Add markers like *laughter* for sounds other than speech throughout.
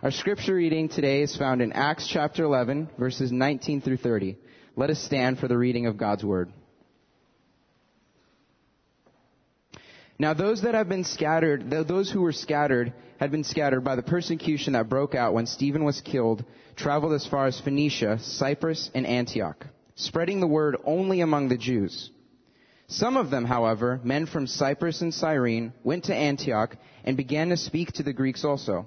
Our scripture reading today is found in Acts chapter 11, verses 19 through 30. Let us stand for the reading of God's word. Now those that have been scattered, those who were scattered, had been scattered by the persecution that broke out when Stephen was killed, traveled as far as Phoenicia, Cyprus, and Antioch, spreading the word only among the Jews. Some of them, however, men from Cyprus and Cyrene, went to Antioch and began to speak to the Greeks also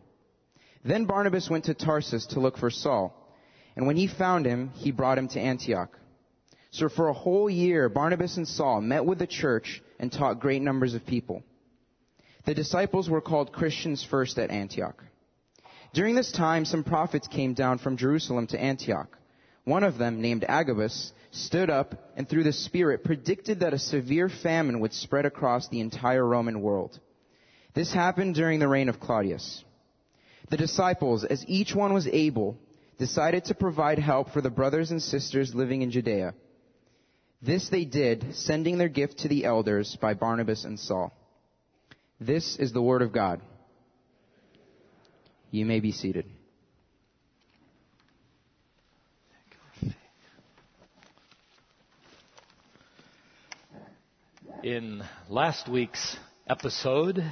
Then Barnabas went to Tarsus to look for Saul. And when he found him, he brought him to Antioch. So for a whole year, Barnabas and Saul met with the church and taught great numbers of people. The disciples were called Christians first at Antioch. During this time, some prophets came down from Jerusalem to Antioch. One of them, named Agabus, stood up and through the Spirit predicted that a severe famine would spread across the entire Roman world. This happened during the reign of Claudius. The disciples, as each one was able, decided to provide help for the brothers and sisters living in Judea. This they did, sending their gift to the elders by Barnabas and Saul. This is the word of God. You may be seated. In last week's episode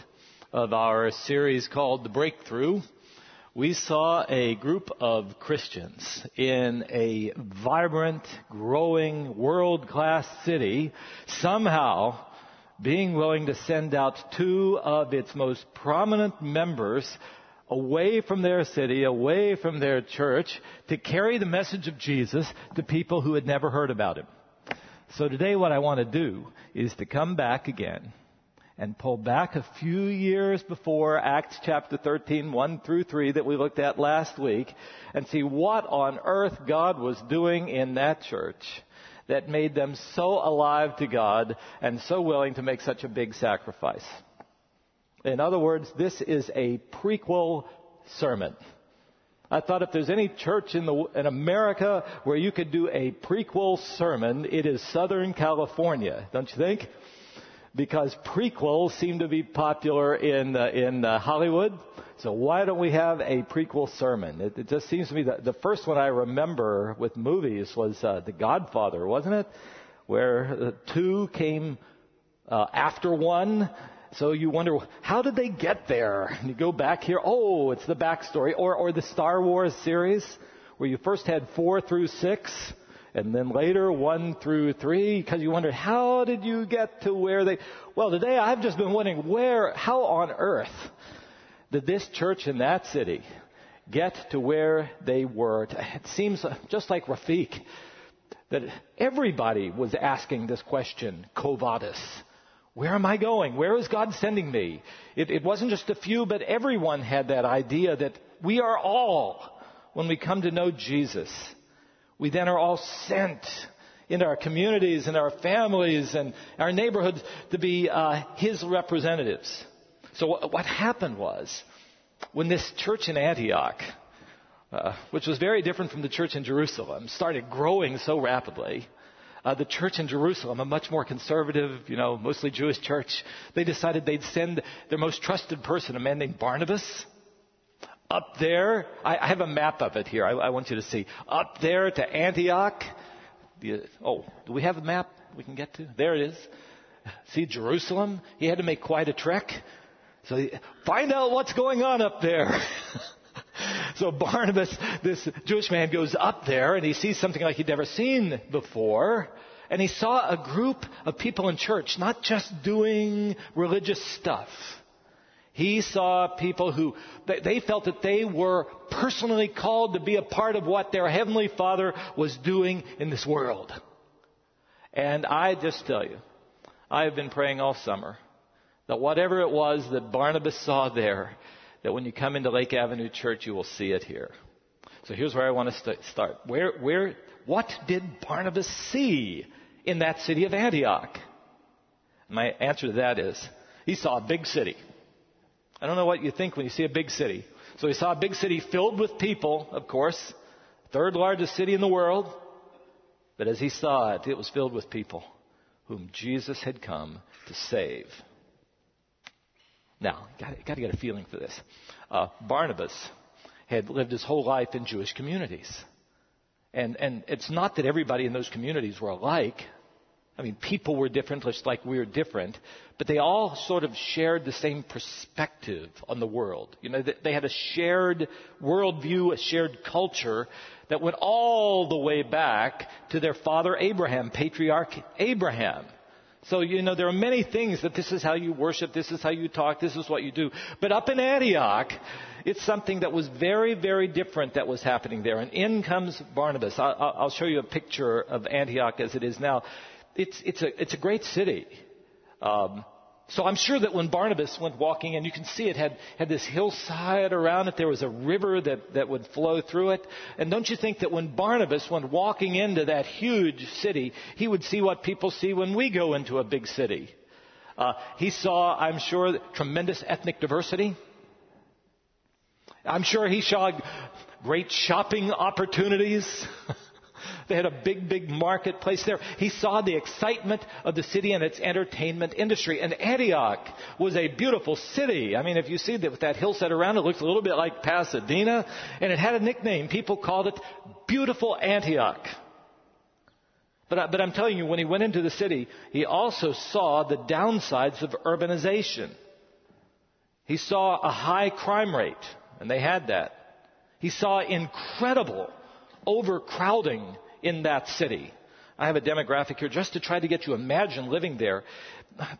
of our series called The Breakthrough, we saw a group of Christians in a vibrant, growing, world-class city somehow being willing to send out two of its most prominent members away from their city, away from their church, to carry the message of Jesus to people who had never heard about him. So today what I want to do is to come back again and pull back a few years before Acts chapter 13, 1 through 3 that we looked at last week and see what on earth God was doing in that church that made them so alive to God and so willing to make such a big sacrifice. In other words, this is a prequel sermon. I thought if there's any church in, the, in America where you could do a prequel sermon, it is Southern California, don't you think? Because prequels seem to be popular in uh, in uh, Hollywood. So why don't we have a prequel sermon? It, it just seems to me that the first one I remember with movies was uh, The Godfather, wasn't it? Where two came uh, after one. So you wonder how did they get there? And you go back here. Oh, it's the backstory, or or the Star Wars series where you first had four through six and then later one through three, because you wonder, how did you get to where they, well today I've just been wondering where, how on earth did this church in that city get to where they were? It seems just like Rafiq, that everybody was asking this question, Quo Where am I going? Where is God sending me? It, it wasn't just a few, but everyone had that idea that we are all, when we come to know Jesus, we then are all sent into our communities and our families and our neighborhoods to be uh, His representatives. So what happened was, when this church in Antioch, uh, which was very different from the church in Jerusalem, started growing so rapidly, uh, the church in Jerusalem, a much more conservative, you know, mostly Jewish church, they decided they'd send their most trusted person, a man named Barnabas, up there, I, I have a map of it here. I, I, want you to see. Up there to Antioch. The, oh, do we have a map we can get to? There it is. See Jerusalem? He had to make quite a trek. So he, find out what's going on up there. *laughs* so Barnabas, this Jewish man, goes up there and he sees something like he'd never seen before. And he saw a group of people in church, not just doing religious stuff he saw people who, they felt that they were personally called to be a part of what their Heavenly Father was doing in this world. And I just tell you, I have been praying all summer that whatever it was that Barnabas saw there, that when you come into Lake Avenue Church, you will see it here. So here's where I want to start. Where, where, what did Barnabas see in that city of Antioch? My answer to that is, he saw a big city. I don't know what you think when you see a big city. So he saw a big city filled with people, of course, third largest city in the world. But as he saw it, it was filled with people whom Jesus had come to save. Now, got, got to get a feeling for this. Uh, Barnabas had lived his whole life in Jewish communities. And, and it's not that everybody in those communities were alike. I mean, people were different, just like we are different, but they all sort of shared the same perspective on the world. You know, they had a shared worldview, a shared culture that went all the way back to their father Abraham, patriarch Abraham. So, you know, there are many things that this is how you worship, this is how you talk, this is what you do. But up in Antioch, it's something that was very, very different that was happening there. And in comes Barnabas. I'll, I'll show you a picture of Antioch as it is now it's, it's, a, it's a great city. Um, so I'm sure that when Barnabas went walking, and you can see it had, had this hillside around it, there was a river that, that would flow through it. And don't you think that when Barnabas went walking into that huge city, he would see what people see when we go into a big city? Uh, he saw, I'm sure, tremendous ethnic diversity. I'm sure he saw great shopping opportunities. *laughs* They had a big, big marketplace there. He saw the excitement of the city and its entertainment industry. And Antioch was a beautiful city. I mean, if you see that with that hillside around it, looks a little bit like Pasadena. And it had a nickname. People called it Beautiful Antioch. But, but I'm telling you, when he went into the city, he also saw the downsides of urbanization. He saw a high crime rate, and they had that. He saw incredible overcrowding in that city. I have a demographic here just to try to get you imagine living there.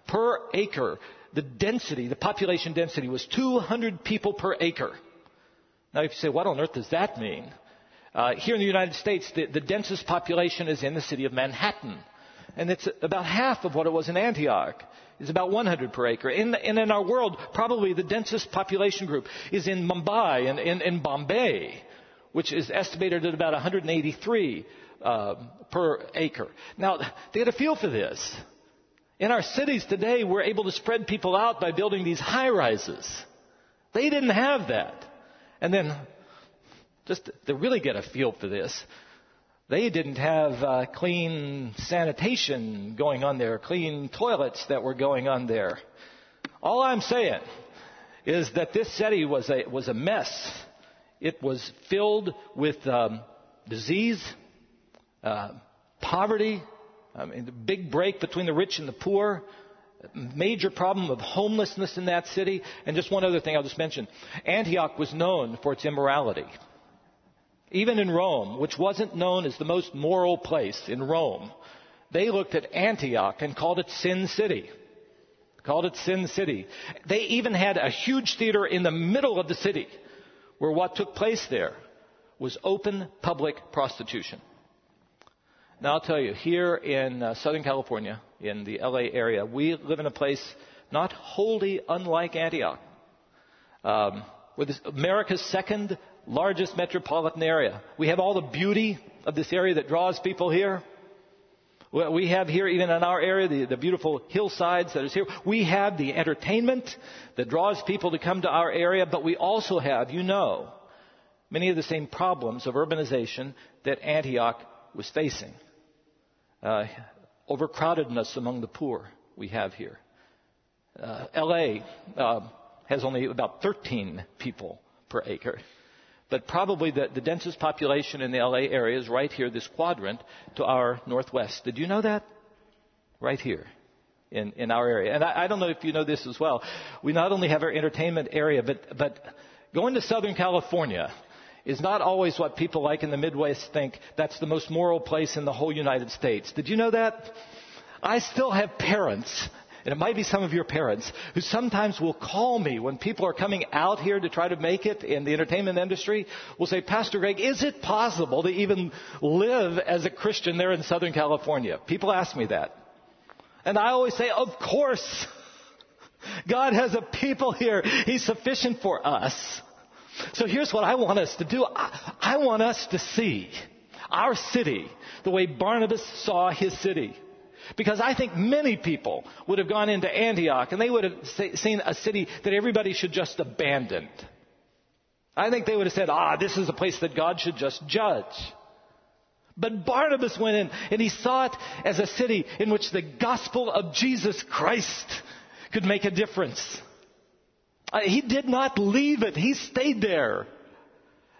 Per acre, the density, the population density was 200 people per acre. Now, if you say, what on earth does that mean? Uh, here in the United States, the, the densest population is in the city of Manhattan. And it's about half of what it was in Antioch. It's about 100 per acre. In, and in our world, probably the densest population group is in Mumbai and in, in Bombay which is estimated at about 183 uh, per acre. Now, to get a feel for this, in our cities today, we're able to spread people out by building these high rises. They didn't have that. And then, just to really get a feel for this, they didn't have uh, clean sanitation going on there, clean toilets that were going on there. All I'm saying is that this city was a, was a mess it was filled with um, disease, uh, poverty, I mean, the big break between the rich and the poor, major problem of homelessness in that city. And just one other thing I'll just mention. Antioch was known for its immorality. Even in Rome, which wasn't known as the most moral place in Rome, they looked at Antioch and called it Sin City. Called it Sin City. They even had a huge theater in the middle of the city where what took place there was open public prostitution. Now I'll tell you, here in uh, Southern California, in the LA area, we live in a place not wholly unlike Antioch. Um, we're America's second largest metropolitan area. We have all the beauty of this area that draws people here. We have here, even in our area, the, the, beautiful hillsides that is here. We have the entertainment that draws people to come to our area, but we also have, you know, many of the same problems of urbanization that Antioch was facing. Uh, overcrowdedness among the poor we have here. Uh, LA uh, has only about 13 people per acre. But probably the, the densest population in the LA area is right here, this quadrant to our northwest. Did you know that? Right here in, in our area. And I, I don't know if you know this as well. We not only have our entertainment area, but, but going to Southern California is not always what people like in the Midwest think that's the most moral place in the whole United States. Did you know that? I still have parents and it might be some of your parents who sometimes will call me when people are coming out here to try to make it in the entertainment industry, will say, Pastor Greg, is it possible to even live as a Christian there in Southern California? People ask me that. And I always say, of course. God has a people here. He's sufficient for us. So here's what I want us to do. I, I want us to see our city the way Barnabas saw his city. Because I think many people would have gone into Antioch and they would have seen a city that everybody should just abandon. I think they would have said, ah, this is a place that God should just judge. But Barnabas went in and he saw it as a city in which the gospel of Jesus Christ could make a difference. Uh, he did not leave it. He stayed there.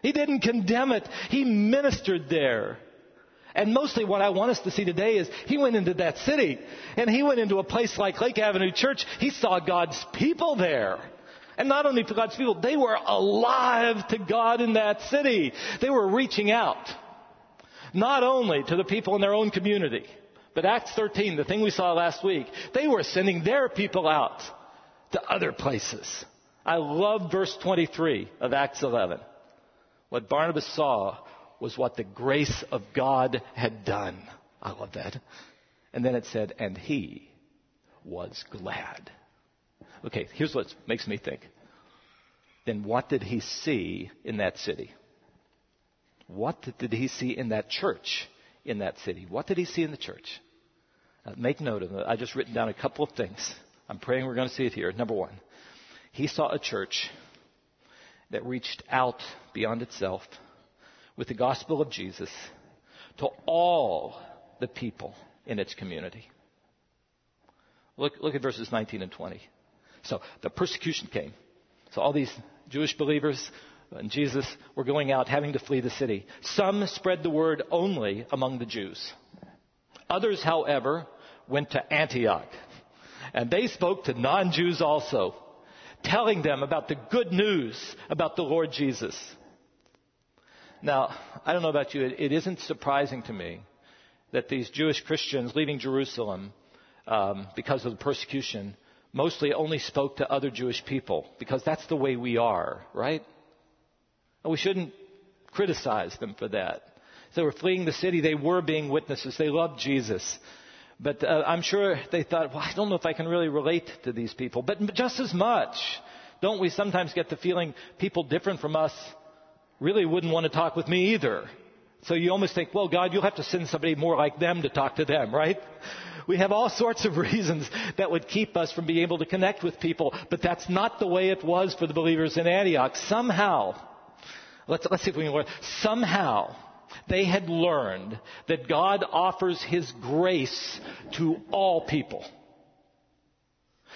He didn't condemn it. He ministered there. And mostly what I want us to see today is he went into that city and he went into a place like Lake Avenue Church. He saw God's people there. And not only for God's people, they were alive to God in that city. They were reaching out. Not only to the people in their own community, but Acts 13, the thing we saw last week, they were sending their people out to other places. I love verse 23 of Acts 11. What Barnabas saw was what the grace of God had done. I love that. And then it said, and he was glad. Okay, here's what makes me think. Then what did he see in that city? What did he see in that church in that city? What did he see in the church? Uh, make note of it. I just written down a couple of things. I'm praying we're going to see it here. Number one, he saw a church that reached out beyond itself with the gospel of Jesus to all the people in its community. Look, look at verses 19 and 20. So the persecution came. So all these Jewish believers and Jesus were going out having to flee the city. Some spread the word only among the Jews. Others, however, went to Antioch. And they spoke to non-Jews also, telling them about the good news about the Lord Jesus. Now, I don't know about you, it isn't surprising to me that these Jewish Christians leaving Jerusalem um, because of the persecution mostly only spoke to other Jewish people because that's the way we are, right? And we shouldn't criticize them for that. they were fleeing the city. They were being witnesses. They loved Jesus. But uh, I'm sure they thought, well, I don't know if I can really relate to these people. But just as much, don't we sometimes get the feeling people different from us really wouldn't want to talk with me either. So you almost think, well, God, you'll have to send somebody more like them to talk to them, right? We have all *laughs* sorts of reasons that would keep us from being able to connect with people, but that's not the way it was for the believers in Antioch. Somehow, let's, let's see if we can learn, somehow, they had learned that God offers His grace to all people.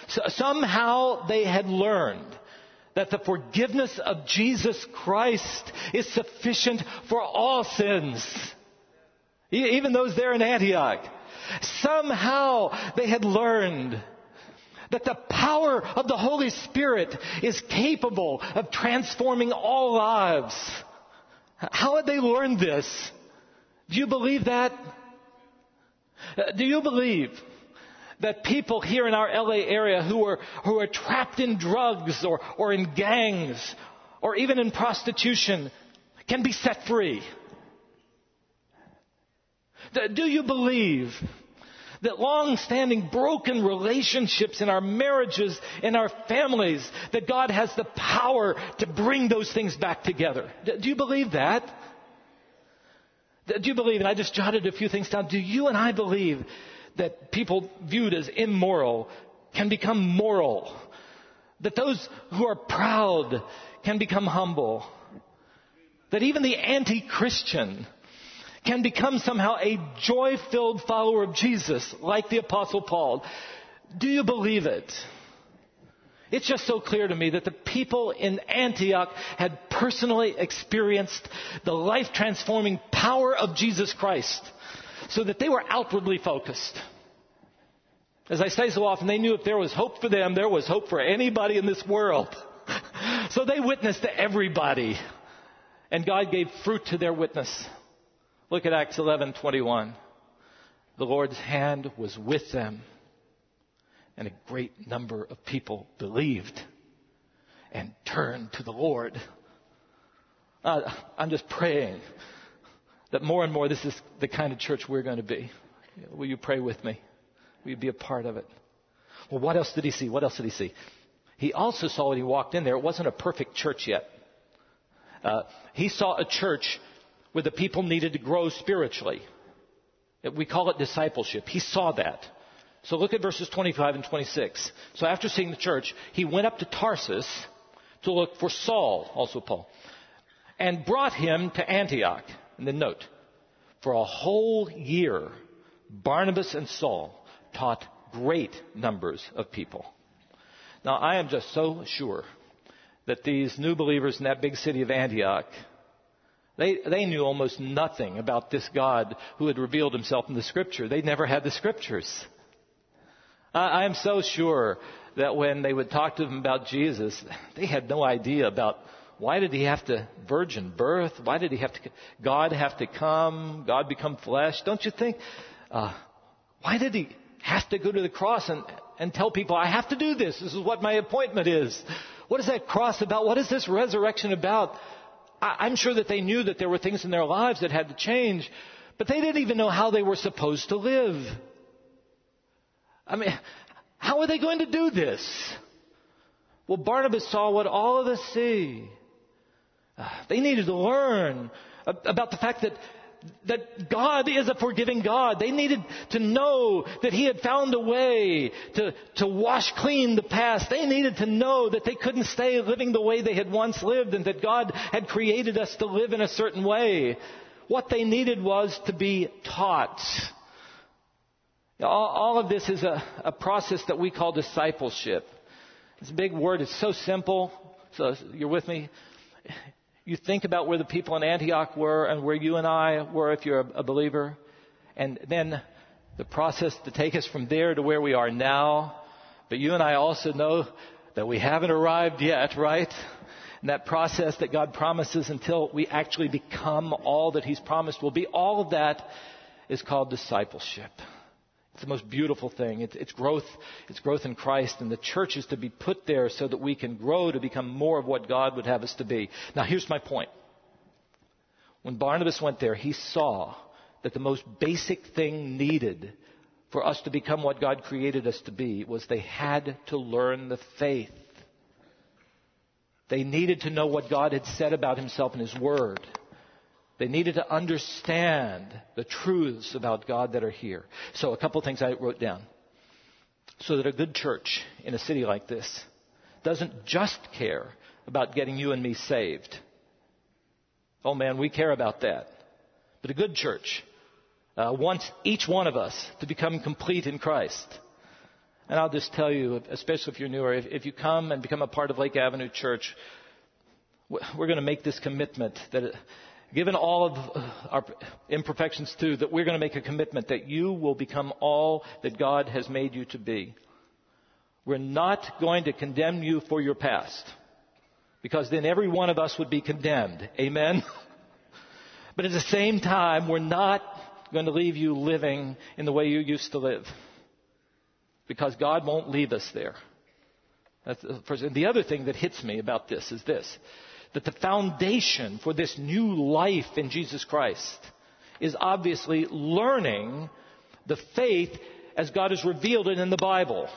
So somehow they had learned that the forgiveness of Jesus Christ is sufficient for all sins. Even those there in Antioch. Somehow they had learned that the power of the Holy Spirit is capable of transforming all lives. How had they learned this? Do you believe that? Uh, do you believe that people here in our LA area who are, who are trapped in drugs or, or in gangs or even in prostitution can be set free? Do you believe that long-standing broken relationships in our marriages, in our families, that God has the power to bring those things back together? Do you believe that? Do you believe, and I just jotted a few things down, do you and I believe that people viewed as immoral can become moral. That those who are proud can become humble. That even the anti-Christian can become somehow a joy-filled follower of Jesus, like the apostle Paul. Do you believe it? It's just so clear to me that the people in Antioch had personally experienced the life transforming power of Jesus Christ so that they were outwardly focused. As I say so often, they knew if there was hope for them, there was hope for anybody in this world. *laughs* so they witnessed to everybody. And God gave fruit to their witness. Look at Acts 11:21. The Lord's hand was with them, and a great number of people believed and turned to the Lord. Uh, I'm just praying that more and more this is the kind of church we're going to be. Will you pray with me? Will you be a part of it? Well, what else did he see? What else did he see? He also saw when he walked in there, it wasn't a perfect church yet. Uh, he saw a church where the people needed to grow spiritually. We call it discipleship. He saw that. So look at verses 25 and 26. So after seeing the church, he went up to Tarsus to look for Saul, also Paul, and brought him to Antioch. And then note, for a whole year, Barnabas and Saul taught great numbers of people. Now, I am just so sure that these new believers in that big city of Antioch, they, they knew almost nothing about this God who had revealed himself in the scripture. They never had the scriptures. I, I'm so sure that when they would talk to them about Jesus, they had no idea about why did he have to virgin birth? Why did he have to, God have to come, God become flesh? Don't you think, uh, why did he have to go to the cross and, and tell people, I have to do this. This is what my appointment is. What is that cross about? What is this resurrection about? I, I'm sure that they knew that there were things in their lives that had to change, but they didn't even know how they were supposed to live. I mean, how are they going to do this? Well, Barnabas saw what all of us see. *sighs* They needed to learn about the fact that that God is a forgiving God. They needed to know that He had found a way to, to wash clean the past. They needed to know that they couldn't stay living the way they had once lived and that God had created us to live in a certain way. What they needed was to be taught. All, all of this is a, a process that we call discipleship. It's a big word. It's so simple. So you're with me? You think about where the people in Antioch were and where you and I were if you're a, believer. And then the process to take us from there to where we are now. But you and I also know that we haven't arrived yet, right? And that process that God promises until we actually become all that He's promised will be, all of that is called discipleship. It's the most beautiful thing. It's, it's, growth. It's growth in Christ, and the church is to be put there so that we can grow to become more of what God would have us to be. Now, here's my point. When Barnabas went there, he saw that the most basic thing needed for us to become what God created us to be was they had to learn the faith. They needed to know what God had said about Himself in His Word. They needed to understand the truths about God that are here. So, a couple things I wrote down. So that a good church in a city like this doesn't just care about getting you and me saved. Oh man, we care about that. But a good church uh, wants each one of us to become complete in Christ. And I'll just tell you, especially if you're newer, if, if you come and become a part of Lake Avenue Church, we're going to make this commitment that given all of our imperfections too, that we're going to make a commitment that you will become all that God has made you to be. We're not going to condemn you for your past, because then every one of us would be condemned. Amen? *laughs* But at the same time, we're not going to leave you living in the way you used to live, because God won't leave us there. That's uh, the, first. And the other thing that hits me about this is this that the foundation for this new life in Jesus Christ is obviously learning the faith as God has revealed it in the Bible.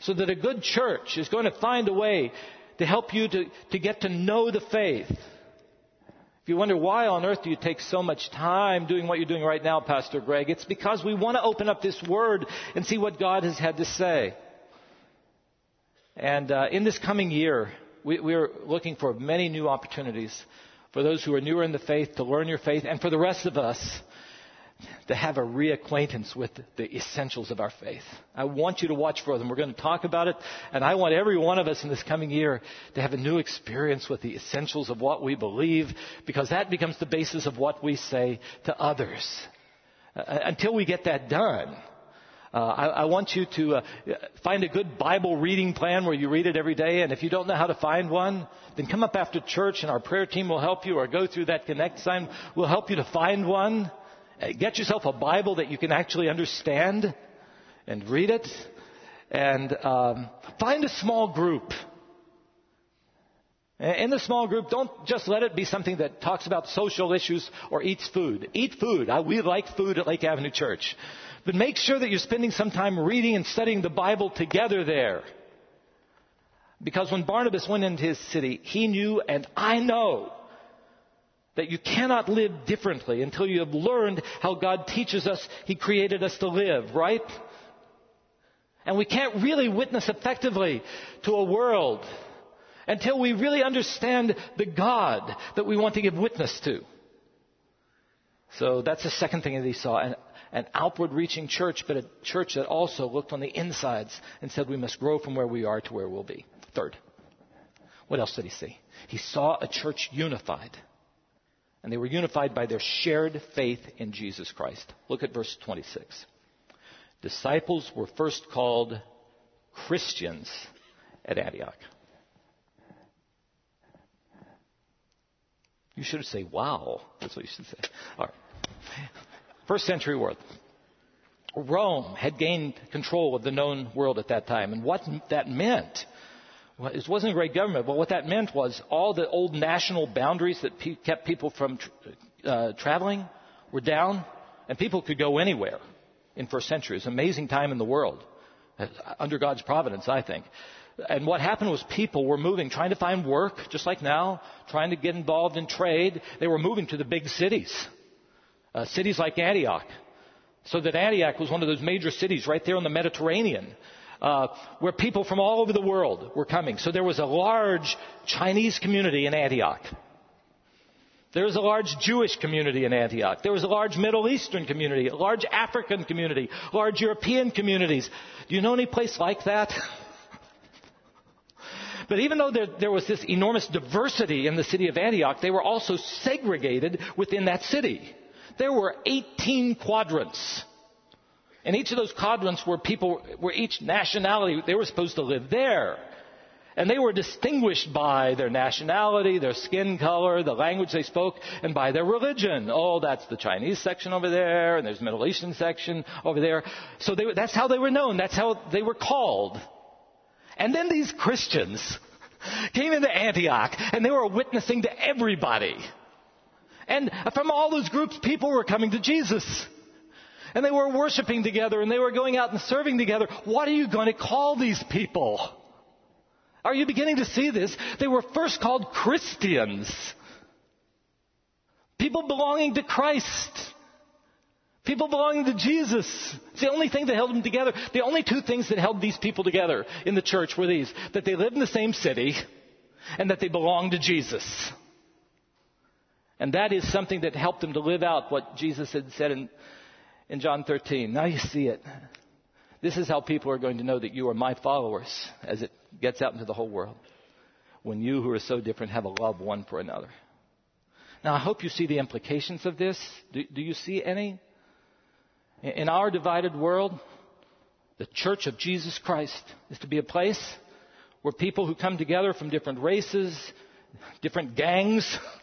So that a good church is going to find a way to help you to, to get to know the faith. If you wonder why on earth do you take so much time doing what you're doing right now, Pastor Greg, it's because we want to open up this Word and see what God has had to say. And uh, in this coming year, we, we're looking for many new opportunities for those who are newer in the faith to learn your faith, and for the rest of us to have a reacquaintance with the essentials of our faith. I want you to watch for them. We're going to talk about it, and I want every one of us in this coming year to have a new experience with the essentials of what we believe, because that becomes the basis of what we say to others. Uh, until we get that done, uh, I, I, want you to uh, find a good Bible reading plan where you read it every day. And if you don't know how to find one, then come up after church and our prayer team will help you or go through that connect sign. We'll help you to find one. Uh, get yourself a Bible that you can actually understand and read it. And um, find a small group. In the small group, don't just let it be something that talks about social issues or eats food. Eat food. I, we like food at Lake Avenue Church. But make sure that you're spending some time reading and studying the Bible together there. Because when Barnabas went into his city, he knew and I know That you cannot live differently until you have learned how God teaches us He created us to live, right? And we can't really witness effectively to a world until we really understand the God that we want to give witness to. So that's the second thing that he saw an, an outward reaching church, but a church that also looked on the insides and said we must grow from where we are to where we'll be. Third, what else did he see? He saw a church unified. And they were unified by their shared faith in Jesus Christ. Look at verse 26. Disciples were first called Christians at Antioch. You should say, wow. That's what you should say. All right. First century world. Rome had gained control of the known world at that time. And what that meant, well, it wasn't a great government, but what that meant was all the old national boundaries that pe- kept people from uh, traveling were down, and people could go anywhere in first century. It was an amazing time in the world, uh, under God's providence, I think. And what happened was people were moving, trying to find work, just like now, trying to get involved in trade. They were moving to the big cities, uh, cities like Antioch. So that Antioch was one of those major cities right there in the Mediterranean, uh, where people from all over the world were coming. So there was a large Chinese community in Antioch. There was a large Jewish community in Antioch. There was a large Middle Eastern community, a large African community, large European communities. Do you know any place like that? *laughs* But even though there, there, was this enormous diversity in the city of Antioch, they were also segregated within that city. There were 18 quadrants. And each of those quadrants were people, were each nationality, they were supposed to live there. And they were distinguished by their nationality, their skin color, the language they spoke, and by their religion. Oh, that's the Chinese section over there, and there's Middle Eastern section over there. So they, that's how they were known. That's how they were called. And then these Christians *laughs* came into Antioch and they were witnessing to everybody. And from all those groups, people were coming to Jesus. And they were worshiping together and they were going out and serving together. What are you going to call these people? Are you beginning to see this? They were first called Christians. People belonging to Christ. People belonging to Jesus. It's the only thing that held them together. The only two things that held these people together in the church were these that they lived in the same city and that they belonged to Jesus. And that is something that helped them to live out what Jesus had said in, in John 13. Now you see it. This is how people are going to know that you are my followers as it gets out into the whole world. When you who are so different have a love one for another. Now I hope you see the implications of this. Do, do you see any? In our divided world, the church of Jesus Christ is to be a place where people who come together from different races, different gangs, *laughs*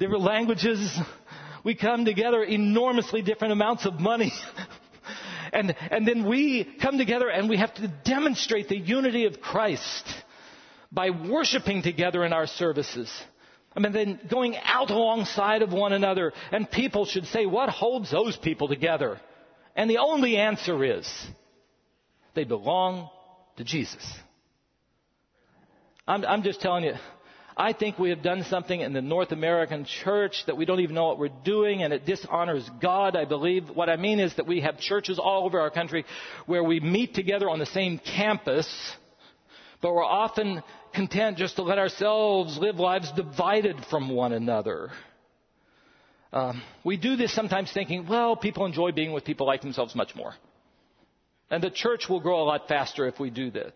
different languages, we come together enormously different amounts of money. *laughs* and, and then we come together and we have to demonstrate the unity of Christ by worshiping together in our services. I mean, then going out alongside of one another, and people should say, what holds those people together? And the only answer is, they belong to Jesus. I'm, I'm just telling you, I think we have done something in the North American church that we don't even know what we're doing and it dishonors God, I believe. What I mean is that we have churches all over our country where we meet together on the same campus, but we're often content just to let ourselves live lives divided from one another. Um, we do this sometimes thinking, well, people enjoy being with people like themselves much more. And the church will grow a lot faster if we do that.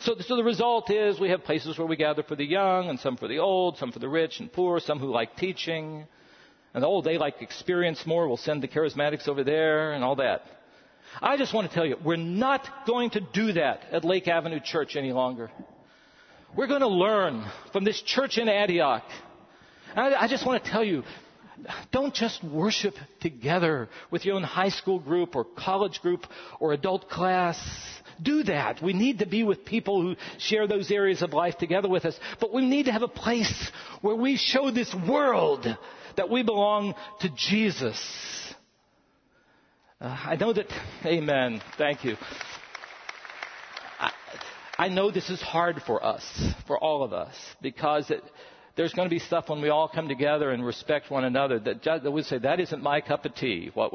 So, so the result is we have places where we gather for the young and some for the old, some for the rich and poor, some who like teaching. And oh, they like experience more. We'll send the charismatics over there and all that. I just want to tell you, we're not going to do that at Lake Avenue Church any longer. We're going to learn from this church in Antioch. I, I just want to tell you, don't just worship together with your own high school group or college group or adult class. Do that. We need to be with people who share those areas of life together with us. But we need to have a place where we show this world that we belong to Jesus. Uh, I know that, amen. Thank you. I know this is hard for us, for all of us, because it, there's going to be stuff when we all come together and respect one another that, that we say, that isn't my cup of tea. What,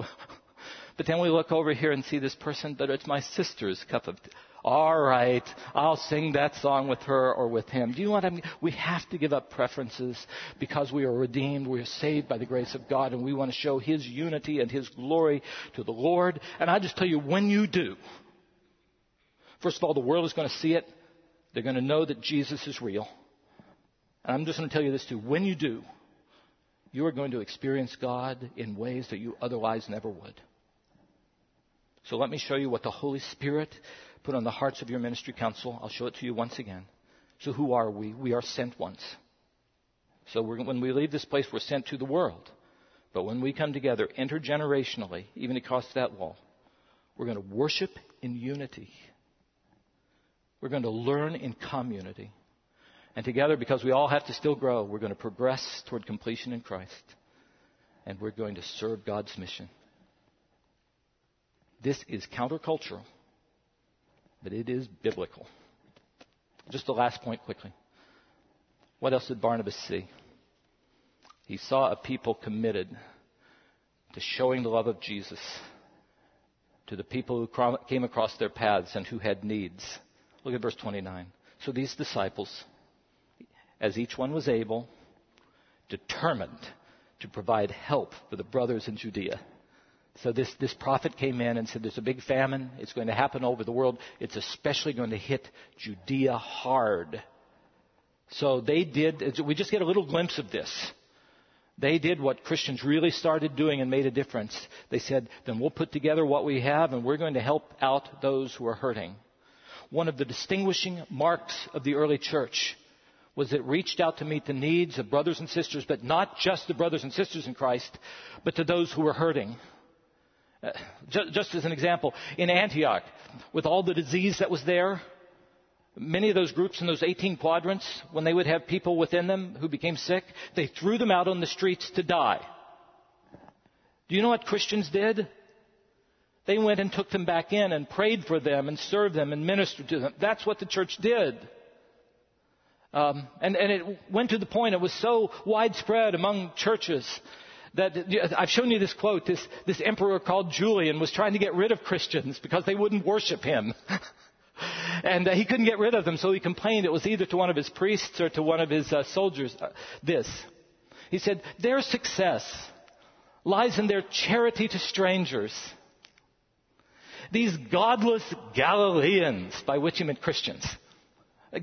but then we look over here and see this person, but it's my sister's cup of tea. All right, I'll sing that song with her or with him. Do you know what I mean? We have to give up preferences because we are redeemed. We are saved by the grace of God and we want to show His unity and His glory to the Lord. And I just tell you, when you do, first of all, the world is going to see it. They're going to know that Jesus is real. And I'm just going to tell you this too. When you do, you are going to experience God in ways that you otherwise never would. So let me show you what the Holy Spirit put on the hearts of your ministry council. I'll show it to you once again. So who are we? We are sent ones. So when we leave this place, we're sent to the world. But when we come together intergenerationally, even across that wall, we're going to worship in unity. We're going to learn in community. And together, because we all have to still grow, we're going to progress toward completion in Christ. And we're going to serve God's mission. This is countercultural, but it is biblical. Just the last point quickly. What else did Barnabas see? He saw a people committed to showing the love of Jesus to the people who came across their paths and who had needs. Look at verse 29. So these disciples, as each one was able, determined to provide help for the brothers in Judea. So this, this prophet came in and said, There's a big famine. It's going to happen over the world. It's especially going to hit Judea hard. So they did, we just get a little glimpse of this. They did what Christians really started doing and made a difference. They said, Then we'll put together what we have and we're going to help out those who are hurting. One of the distinguishing marks of the early church was it reached out to meet the needs of brothers and sisters, but not just the brothers and sisters in Christ, but to those who were hurting. Uh, just, just as an example, in Antioch, with all the disease that was there, many of those groups in those 18 quadrants, when they would have people within them who became sick, they threw them out on the streets to die. Do you know what Christians did? They went and took them back in and prayed for them and served them and ministered to them. That's what the church did. Um, and, and it went to the point, it was so widespread among churches that I've shown you this quote. This, this emperor called Julian was trying to get rid of Christians because they wouldn't worship him. *laughs* and uh, he couldn't get rid of them, so he complained it was either to one of his priests or to one of his uh, soldiers. Uh, this. He said, Their success lies in their charity to strangers. These godless Galileans, by which he meant Christians.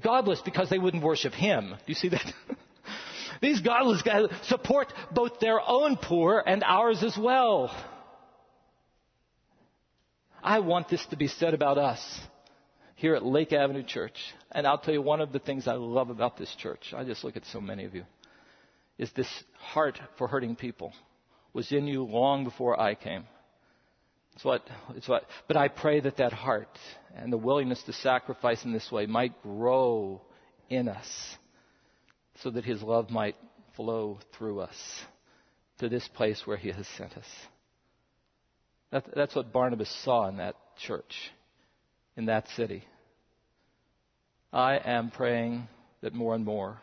Godless because they wouldn't worship him. Do you see that? *laughs* These godless guys support both their own poor and ours as well. I want this to be said about us here at Lake Avenue Church. And I'll tell you one of the things I love about this church. I just look at so many of you. Is this heart for hurting people was in you long before I came. It's what, it's what, but I pray that that heart and the willingness to sacrifice in this way might grow in us so that His love might flow through us to this place where He has sent us. That, that's what Barnabas saw in that church, in that city. I am praying that more and more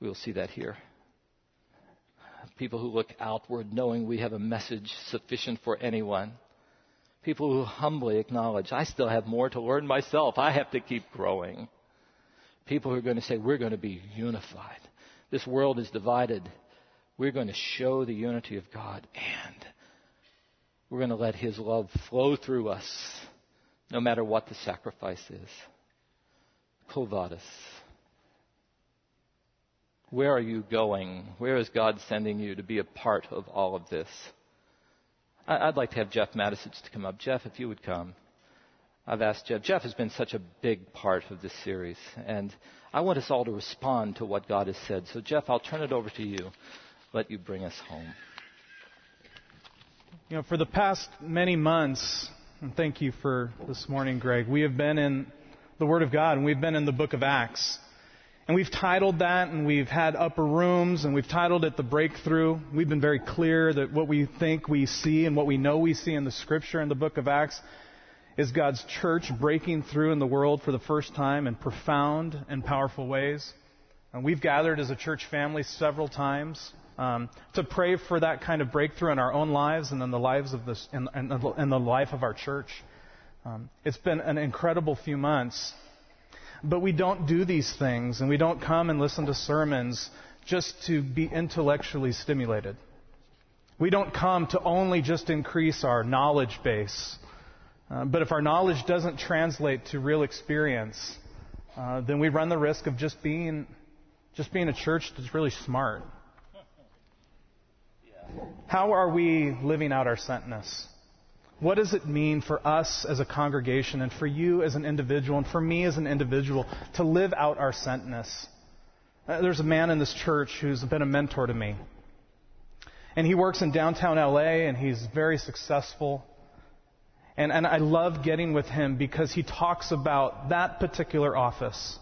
we will see that here. People who look outward knowing we have a message sufficient for anyone. People who humbly acknowledge, I still have more to learn myself. I have to keep growing. People who are going to say, we're going to be unified. This world is divided. We're going to show the unity of God and we're going to let His love flow through us no matter what the sacrifice is. Quo vadis. Where are you going? Where is God sending you to be a part of all of this? I'd like to have Jeff Matisich to come up. Jeff, if you would come. I've asked Jeff. Jeff has been such a big part of this series, and I want us all to respond to what God has said. So, Jeff, I'll turn it over to you. Let you bring us home. You know, for the past many months, and thank you for this morning, Greg, we have been in the Word of God, and we've been in the book of Acts. And we've titled that, and we've had upper rooms, and we've titled it The Breakthrough. We've been very clear that what we think we see and what we know we see in the Scripture in the book of Acts is God's church breaking through in the world for the first time in profound and powerful ways. And we've gathered as a church family several times um, to pray for that kind of breakthrough in our own lives and in the lives of this, in, the life of our church. Um, it's been an incredible few months. But we don't do these things, and we don't come and listen to sermons just to be intellectually stimulated. We don't come to only just increase our knowledge base. Uh, but if our knowledge doesn't translate to real experience, uh, then we run the risk of just being, just being a church that's really smart. How are we living out our sentness? What does it mean for us as a congregation and for you as an individual and for me as an individual to live out our sentness? Uh, there's a man in this church who's been a mentor to me. And he works in downtown LA and he's very successful. And, and I love getting with him because he talks about that particular office,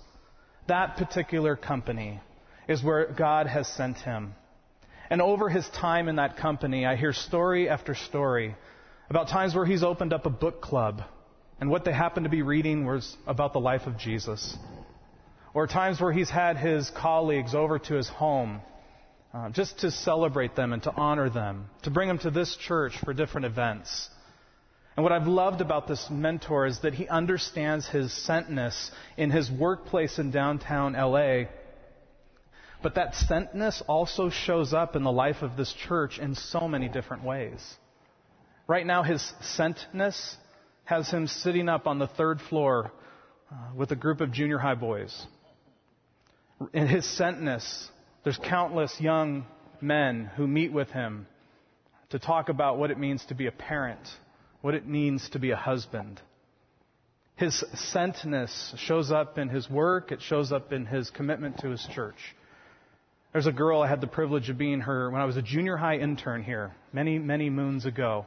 that particular company is where God has sent him. And over his time in that company, I hear story after story about times where he's opened up a book club and what they happened to be reading was about the life of Jesus. Or times where he's had his colleagues over to his home uh, just to celebrate them and to honor them, to bring them to this church for different events. And what I've loved about this mentor is that he understands his sentness in his workplace in downtown LA. But that sentness also shows up in the life of this church in so many different ways. Right now, his sentness has him sitting up on the third floor uh, with a group of junior high boys. In his sentness, there's countless young men who meet with him to talk about what it means to be a parent, what it means to be a husband. His sentness shows up in his work, it shows up in his commitment to his church. There's a girl I had the privilege of being her when I was a junior high intern here many, many moons ago.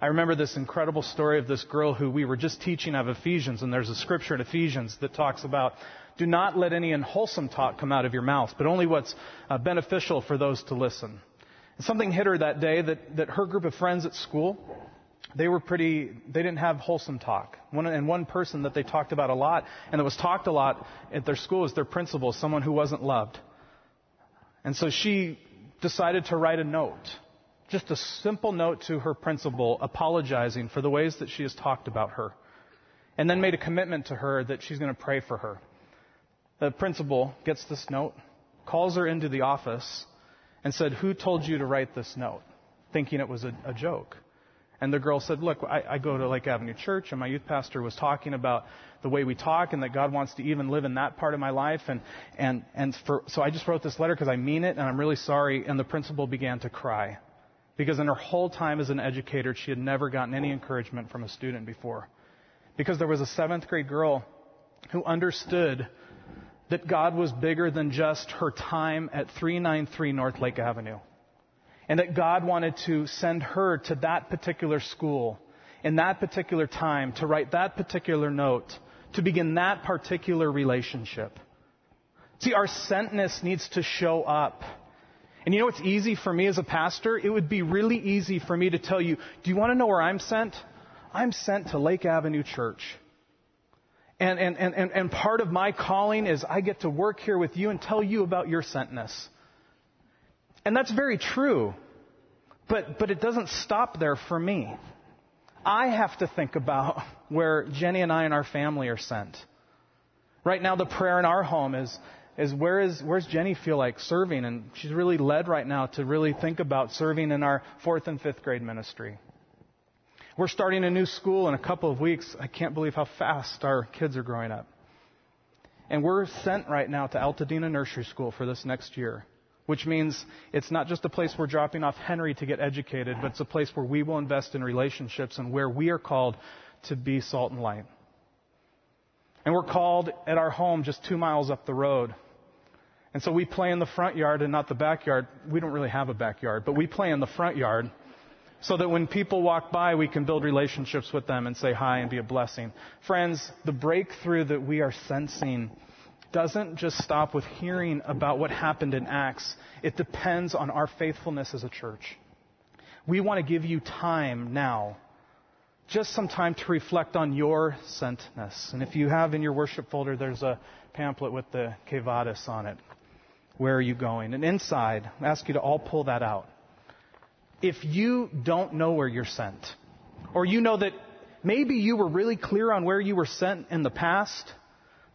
I remember this incredible story of this girl who we were just teaching of Ephesians, and there's a scripture in Ephesians that talks about do not let any unwholesome talk come out of your mouth, but only what's uh, beneficial for those to listen. And something hit her that day that, that her group of friends at school, they were pretty, they didn't have wholesome talk. One, and one person that they talked about a lot, and that was talked a lot at their school, was their principal, someone who wasn't loved. And so she decided to write a note just a simple note to her principal apologizing for the ways that she has talked about her. And then made a commitment to her that she's going to pray for her. The principal gets this note, calls her into the office, and said, Who told you to write this note? Thinking it was a, a joke. And the girl said, Look, I, I go to Lake Avenue Church, and my youth pastor was talking about the way we talk and that God wants to even live in that part of my life. And, and, and for, so I just wrote this letter because I mean it, and I'm really sorry. And the principal began to cry because in her whole time as an educator, she had never gotten any encouragement from a student before. Because there was a seventh grade girl who understood that God was bigger than just her time at 393 North Lake Avenue. And that God wanted to send her to that particular school in that particular time to write that particular note to begin that particular relationship. See, our sentness needs to show up and you know what's easy for me as a pastor? It would be really easy for me to tell you, do you want to know where I'm sent? I'm sent to Lake Avenue Church. And, and, and, and part of my calling is I get to work here with you and tell you about your sentness. And that's very true. But, but it doesn't stop there for me. I have to think about *laughs* where Jenny and I and our family are sent. Right now, the prayer in our home is is where is where's Jenny feel like serving? And she's really led right now to really think about serving in our fourth and fifth grade ministry. We're starting a new school in a couple of weeks. I can't believe how fast our kids are growing up. And we're sent right now to Altadena Nursery School for this next year, which means it's not just a place we're dropping off Henry to get educated, but it's a place where we will invest in relationships and where we are called to be salt and light. And we're called at our home just two miles up the road and so we play in the front yard and not the backyard. We don't really have a backyard, but we play in the front yard so that when people walk by, we can build relationships with them and say hi and be a blessing. Friends, the breakthrough that we are sensing doesn't just stop with hearing about what happened in Acts. It depends on our faithfulness as a church. We want to give you time now, just some time to reflect on your sentness. And if you have in your worship folder, there's a pamphlet with the Quo Vadis on it. Where are you going? And inside, I ask you to all pull that out. If you don't know where you're sent, or you know that maybe you were really clear on where you were sent in the past,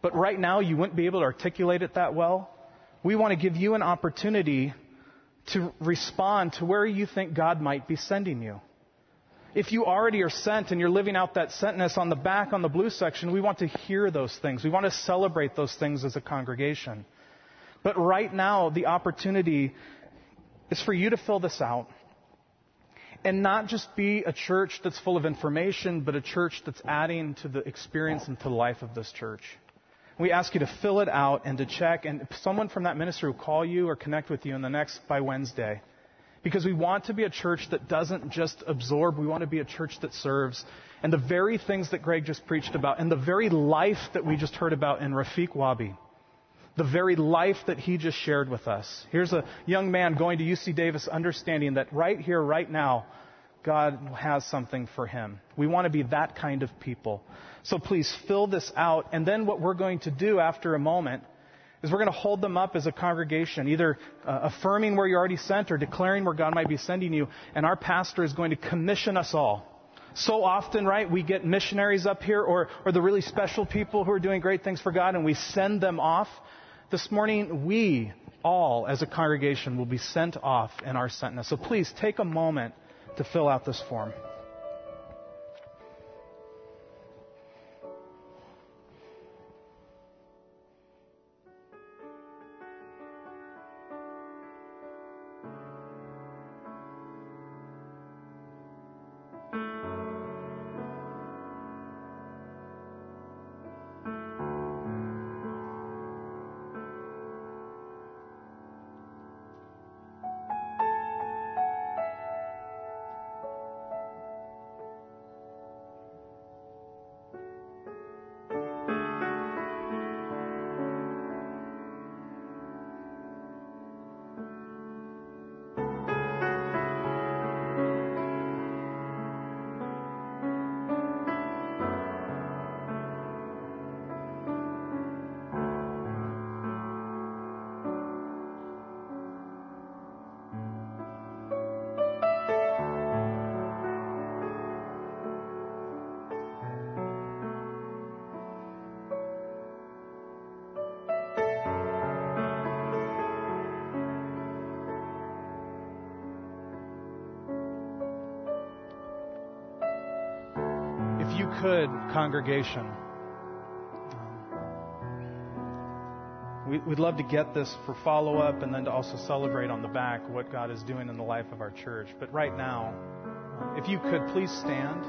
but right now you wouldn't be able to articulate it that well, we want to give you an opportunity to respond to where you think God might be sending you. If you already are sent and you're living out that sentness on the back on the blue section, we want to hear those things. We want to celebrate those things as a congregation. But right now, the opportunity is for you to fill this out and not just be a church that's full of information, but a church that's adding to the experience and to the life of this church. We ask you to fill it out and to check, and someone from that ministry will call you or connect with you in the next by Wednesday. Because we want to be a church that doesn't just absorb, we want to be a church that serves. And the very things that Greg just preached about, and the very life that we just heard about in Rafiq Wabi, the very life that he just shared with us. Here's a young man going to UC Davis understanding that right here, right now, God has something for him. We want to be that kind of people. So please fill this out. And then what we're going to do after a moment is we're going to hold them up as a congregation, either uh, affirming where you're already sent or declaring where God might be sending you. And our pastor is going to commission us all. So often, right, we get missionaries up here or, or the really special people who are doing great things for God and we send them off. This morning, we all as a congregation will be sent off in our sentness. So please take a moment to fill out this form. Could, congregation, we, would love to get this for follow up and then to also celebrate on the back what God is doing in the life of our church. But right now, if you could please stand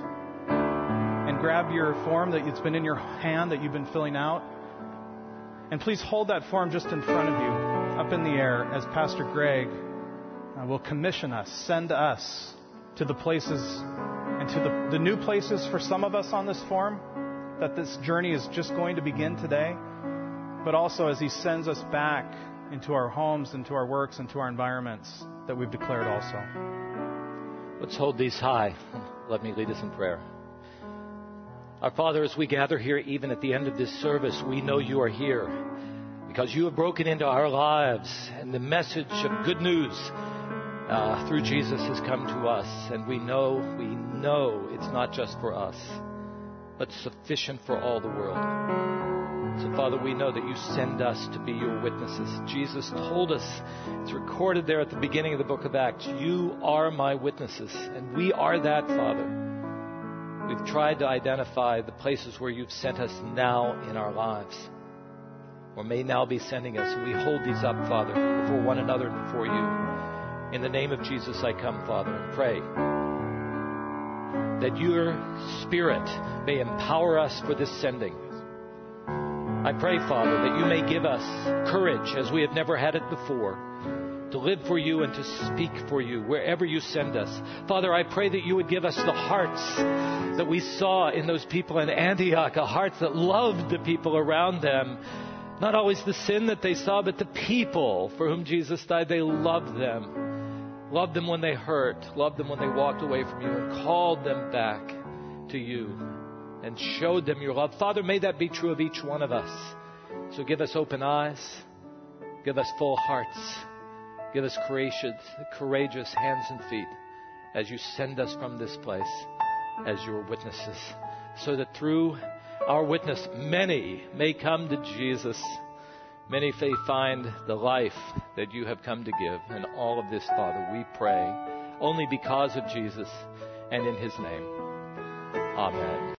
and grab your form that it's been in your hand that you've been filling out. And please hold that form just in front of you, up in the air, as Pastor Greg uh, will commission us, send us to the places and to the, the new places for some of us on this form, that this journey is just going to begin today, but also as He sends us back into our homes, into our works, into our environments that we've declared also. Let's hold these high. *laughs* Let me lead us in prayer. Our Father, as we gather here, even at the end of this service, we know you are here because you have broken into our lives and the message of good news uh, through Jesus has come to us, and we know, we know it's not just for us, but sufficient for all the world. So, Father, we know that you send us to be your witnesses. Jesus told us, it's recorded there at the beginning of the book of Acts, you are my witnesses, and we are that, Father. We've tried to identify the places where you've sent us now in our lives, or may now be sending us. We hold these up, Father, before one another and before you. In the name of Jesus, I come, Father, and pray that your Spirit may empower us for this sending. I pray, Father, that you may give us courage as we have never had it before to live for you and to speak for you wherever you send us. Father, I pray that you would give us the hearts that we saw in those people in Antioch, a hearts that loved the people around them. Not always the sin that they saw, but the people for whom Jesus died, they loved them. Loved them when they hurt, loved them when they walked away from you, and called them back to you and showed them your love. Father, may that be true of each one of us. So give us open eyes, Give us full hearts. Give us courageous, courageous hands and feet as you send us from this place as your witnesses, so that through our witness, many may come to Jesus. Many may find the life that you have come to give. And all of this, Father, we pray only because of Jesus and in his name. Amen.